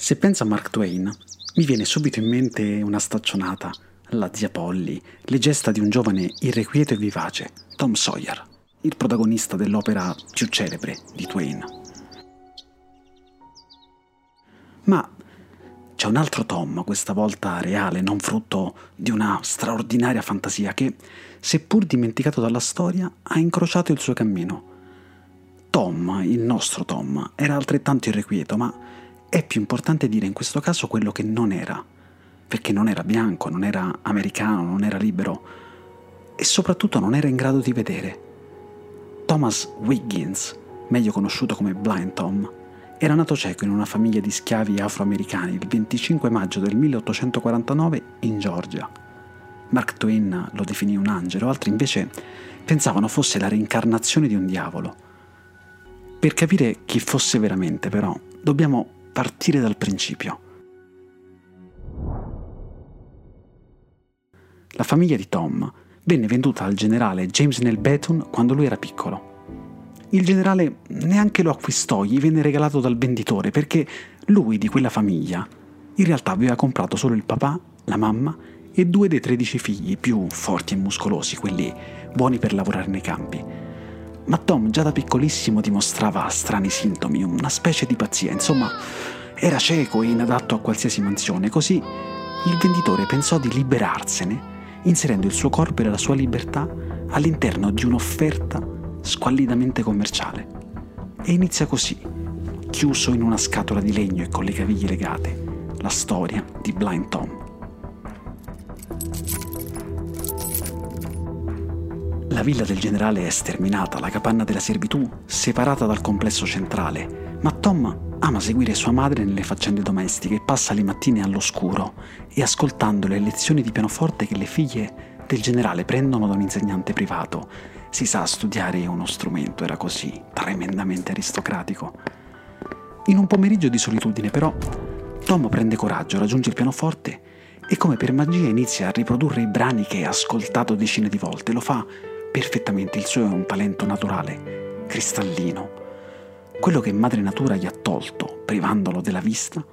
Se penso a Mark Twain, mi viene subito in mente una staccionata, la zia Polly, le gesta di un giovane irrequieto e vivace, Tom Sawyer, il protagonista dell'opera più celebre di Twain. Ma c'è un altro Tom, questa volta reale, non frutto di una straordinaria fantasia, che, seppur dimenticato dalla storia, ha incrociato il suo cammino. Tom, il nostro Tom, era altrettanto irrequieto, ma è più importante dire in questo caso quello che non era, perché non era bianco, non era americano, non era libero e soprattutto non era in grado di vedere. Thomas Wiggins, meglio conosciuto come Blind Tom, era nato cieco in una famiglia di schiavi afroamericani il 25 maggio del 1849 in Georgia. Mark Twain lo definì un angelo, altri invece pensavano fosse la reincarnazione di un diavolo. Per capire chi fosse veramente, però, dobbiamo partire dal principio. La famiglia di Tom venne venduta al generale James Nell Beton quando lui era piccolo. Il generale neanche lo acquistò, gli venne regalato dal venditore perché lui di quella famiglia in realtà aveva comprato solo il papà, la mamma e due dei tredici figli più forti e muscolosi, quelli buoni per lavorare nei campi. Ma Tom già da piccolissimo dimostrava strani sintomi, una specie di pazzia, insomma, era cieco e inadatto a qualsiasi mansione, così il venditore pensò di liberarsene, inserendo il suo corpo e la sua libertà all'interno di un'offerta squallidamente commerciale. E inizia così, chiuso in una scatola di legno e con le caviglie legate, la storia di Blind Tom. La villa del generale è sterminata, la capanna della servitù separata dal complesso centrale, ma Tom ama seguire sua madre nelle faccende domestiche e passa le mattine all'oscuro e ascoltando le lezioni di pianoforte che le figlie del generale prendono da un insegnante privato. Si sa, studiare uno strumento era così, tremendamente aristocratico. In un pomeriggio di solitudine, però, Tom prende coraggio, raggiunge il pianoforte e come per magia inizia a riprodurre i brani che ha ascoltato decine di volte. Lo fa perfettamente, il suo è un talento naturale, cristallino. Quello che madre natura gli ha tolto, privandolo della vista,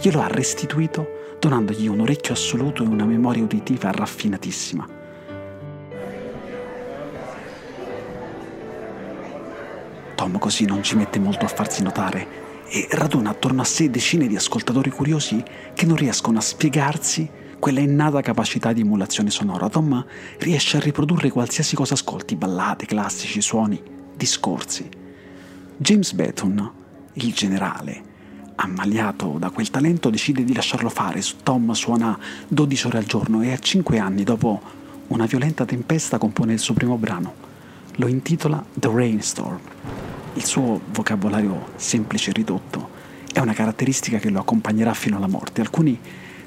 glielo ha restituito donandogli un orecchio assoluto e una memoria uditiva raffinatissima. Tom così non ci mette molto a farsi notare e raduna attorno a sé decine di ascoltatori curiosi che non riescono a spiegarsi quella innata capacità di emulazione sonora. Tom riesce a riprodurre qualsiasi cosa ascolti, ballate, classici, suoni, discorsi. James Beaton, il generale, ammaliato da quel talento, decide di lasciarlo fare. Tom suona 12 ore al giorno e a 5 anni, dopo una violenta tempesta, compone il suo primo brano. Lo intitola The Rainstorm. Il suo vocabolario semplice e ridotto è una caratteristica che lo accompagnerà fino alla morte. Alcuni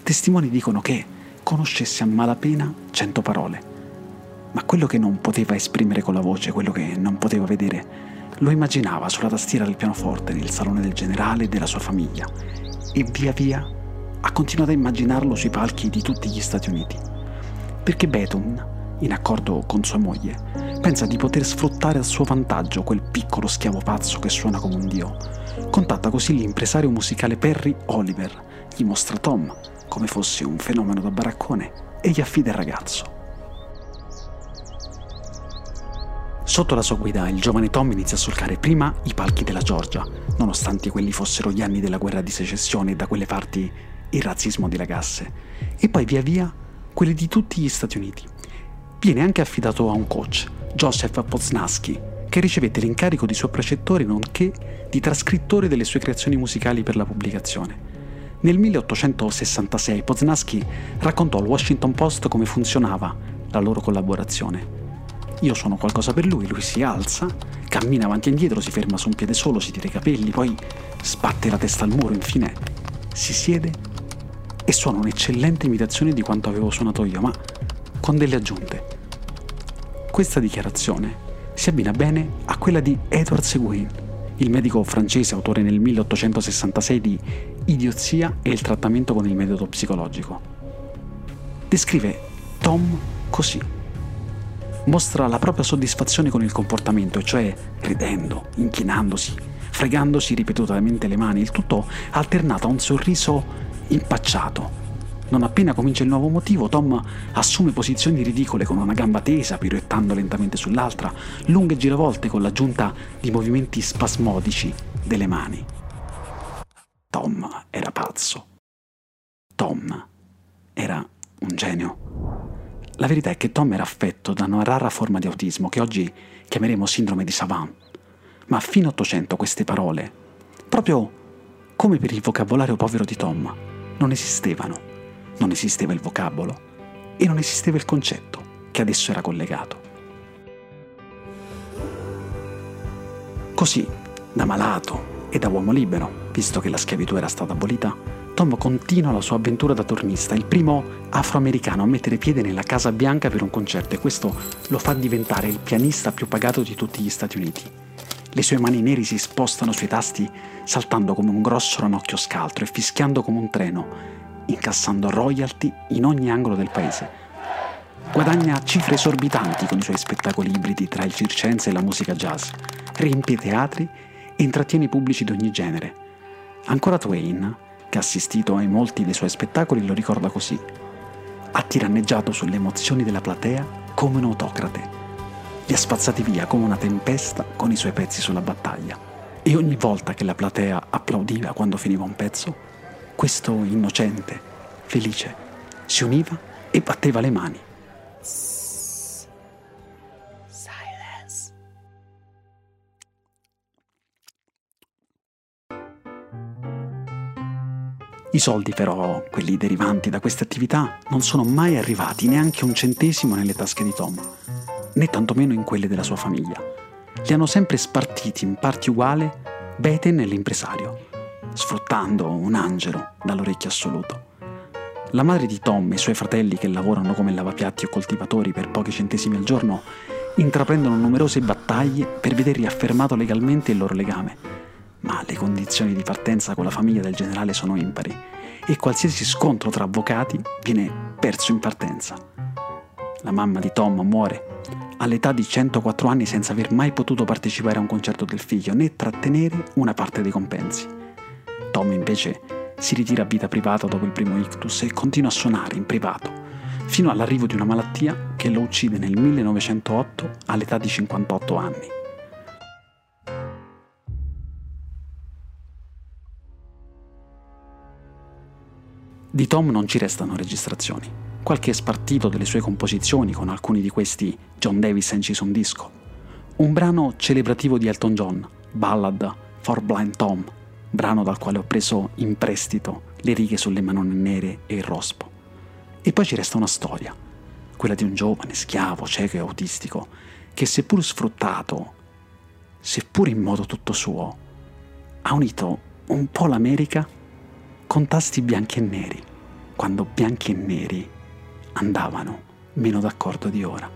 testimoni dicono che conoscesse a malapena cento parole, ma quello che non poteva esprimere con la voce, quello che non poteva vedere, lo immaginava sulla tastiera del pianoforte nel salone del generale e della sua famiglia e via via ha continuato a immaginarlo sui palchi di tutti gli Stati Uniti. Perché Beethoven, in accordo con sua moglie, pensa di poter sfruttare a suo vantaggio quel piccolo schiavo pazzo che suona come un dio. Contatta così l'impresario musicale Perry Oliver, gli mostra Tom, come fosse un fenomeno da baraccone e gli affida il ragazzo. Sotto la sua guida il giovane Tom inizia a solcare prima i palchi della Georgia, nonostante quelli fossero gli anni della guerra di secessione e da quelle parti il razzismo dilagasse, e poi via via quelli di tutti gli Stati Uniti. Viene anche affidato a un coach, Joseph Poznansky, che ricevette l'incarico di suo precettore nonché di trascrittore delle sue creazioni musicali per la pubblicazione. Nel 1866 Poznansky raccontò al Washington Post come funzionava la loro collaborazione. Io suono qualcosa per lui, lui si alza, cammina avanti e indietro, si ferma su un piede solo, si tira i capelli, poi sbatte la testa al muro, infine si siede e suona un'eccellente imitazione di quanto avevo suonato io, ma con delle aggiunte. Questa dichiarazione si abbina bene a quella di Edward Seguin, il medico francese autore nel 1866 di Idiozia e il trattamento con il metodo psicologico. Descrive Tom così. Mostra la propria soddisfazione con il comportamento, cioè ridendo, inchinandosi, fregandosi ripetutamente le mani, il tutto alternato a un sorriso impacciato. Non appena comincia il nuovo motivo, Tom assume posizioni ridicole con una gamba tesa, piroettando lentamente sull'altra, lunghe giravolte con l'aggiunta di movimenti spasmodici delle mani. Tom era pazzo. Tom era un genio. La verità è che Tom era affetto da una rara forma di autismo che oggi chiameremo sindrome di Savant. Ma a fine Ottocento queste parole, proprio come per il vocabolario povero di Tom, non esistevano. Non esisteva il vocabolo e non esisteva il concetto che adesso era collegato. Così, da malato e da uomo libero, visto che la schiavitù era stata abolita, Tom continua la sua avventura da tornista, il primo afroamericano a mettere piede nella Casa Bianca per un concerto e questo lo fa diventare il pianista più pagato di tutti gli Stati Uniti. Le sue mani neri si spostano sui tasti saltando come un grosso ranocchio scaltro e fischiando come un treno, incassando royalty in ogni angolo del paese. Guadagna cifre esorbitanti con i suoi spettacoli ibridi tra il circense e la musica jazz, riempie teatri e intrattiene i pubblici di ogni genere. Ancora Twain che ha assistito ai molti dei suoi spettacoli, lo ricorda così. Ha tiranneggiato sulle emozioni della platea come un autocrate. Li ha spazzati via come una tempesta con i suoi pezzi sulla battaglia. E ogni volta che la platea applaudiva quando finiva un pezzo, questo innocente, felice, si univa e batteva le mani. I soldi però, quelli derivanti da queste attività, non sono mai arrivati neanche un centesimo nelle tasche di Tom, né tantomeno in quelle della sua famiglia. Li hanno sempre spartiti in parti uguali Beten e l'impresario, sfruttando un angelo dall'orecchio assoluto. La madre di Tom e i suoi fratelli che lavorano come lavapiatti o coltivatori per pochi centesimi al giorno intraprendono numerose battaglie per vedere riaffermato legalmente il loro legame ma le condizioni di partenza con la famiglia del generale sono impari e qualsiasi scontro tra avvocati viene perso in partenza. La mamma di Tom muore all'età di 104 anni senza aver mai potuto partecipare a un concerto del figlio né trattenere una parte dei compensi. Tom invece si ritira a vita privata dopo il primo ictus e continua a suonare in privato, fino all'arrivo di una malattia che lo uccide nel 1908 all'età di 58 anni. Di Tom non ci restano registrazioni. Qualche spartito delle sue composizioni con alcuni di questi John Davis inciso un disco. Un brano celebrativo di Elton John, Ballad for Blind Tom, brano dal quale ho preso in prestito le righe sulle manone nere e il rospo. E poi ci resta una storia, quella di un giovane schiavo, cieco e autistico, che seppur sfruttato, seppur in modo tutto suo, ha unito un po' l'America con tasti bianchi e neri, quando bianchi e neri andavano meno d'accordo di ora.